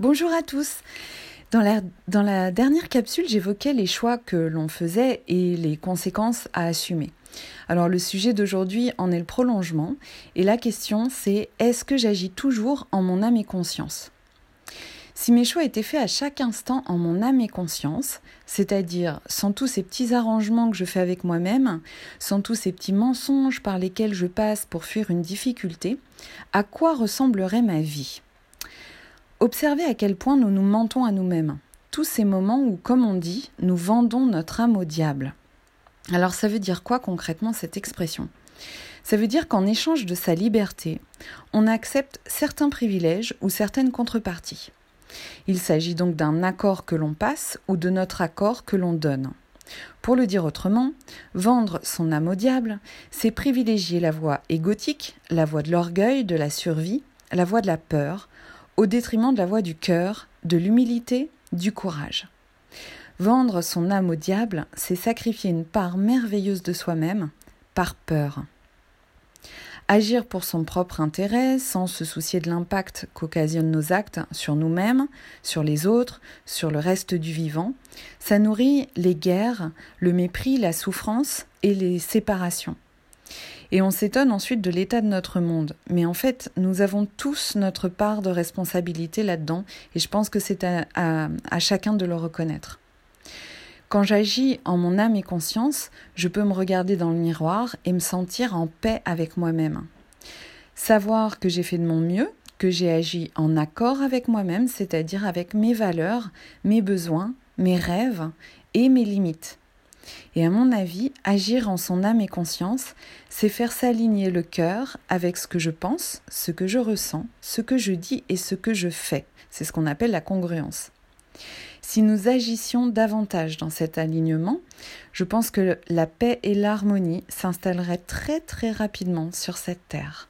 Bonjour à tous. Dans la, dernière capsule, j'évoquais les choix que l'on faisait et les conséquences à assumer. Alors le sujet d'aujourd'hui en est le prolongement et la question c'est est-ce que j'agis toujours en mon âme et conscience? Si mes choix étaient faits à chaque instant en mon âme et conscience, c'est-à-dire sans tous ces petits arrangements que je fais avec moi-même, sans tous ces petits mensonges par lesquels je passe pour fuir une difficulté, à quoi ressemblerait ma vie? Observez à quel point nous nous mentons à nous-mêmes. Tous ces moments où, comme on dit, nous vendons notre âme au diable. Alors ça veut dire quoi concrètement cette expression? Ça veut dire qu'en échange de sa liberté, on accepte certains privilèges ou certaines contreparties. Il s'agit donc d'un accord que l'on passe ou de notre accord que l'on donne. Pour le dire autrement, vendre son âme au diable, c'est privilégier la voie égotique, la voie de l'orgueil, de la survie, la voie de la peur, au détriment de la voie du cœur, de l'humilité, du courage. Vendre son âme au diable, c'est sacrifier une part merveilleuse de soi-même par peur. Agir pour son propre intérêt, sans se soucier de l'impact qu'occasionnent nos actes sur nous-mêmes, sur les autres, sur le reste du vivant, ça nourrit les guerres, le mépris, la souffrance et les séparations. Et on s'étonne ensuite de l'état de notre monde. Mais en fait, nous avons tous notre part de responsabilité là-dedans, et je pense que c'est à, chacun de le reconnaître. Quand j'agis en mon âme et conscience, je peux me regarder dans le miroir et me sentir en paix avec moi-même. Savoir que j'ai fait de mon mieux, que j'ai agi en accord avec moi-même, c'est-à-dire avec mes valeurs, mes besoins, mes rêves et mes limites. Et à mon avis, agir en son âme et conscience, c'est faire s'aligner le cœur avec ce que je pense, ce que je ressens, ce que je dis et ce que je fais. C'est ce qu'on appelle la congruence. Si nous agissions davantage dans cet alignement, je pense que la paix et l'harmonie s'installeraient très très rapidement sur cette terre.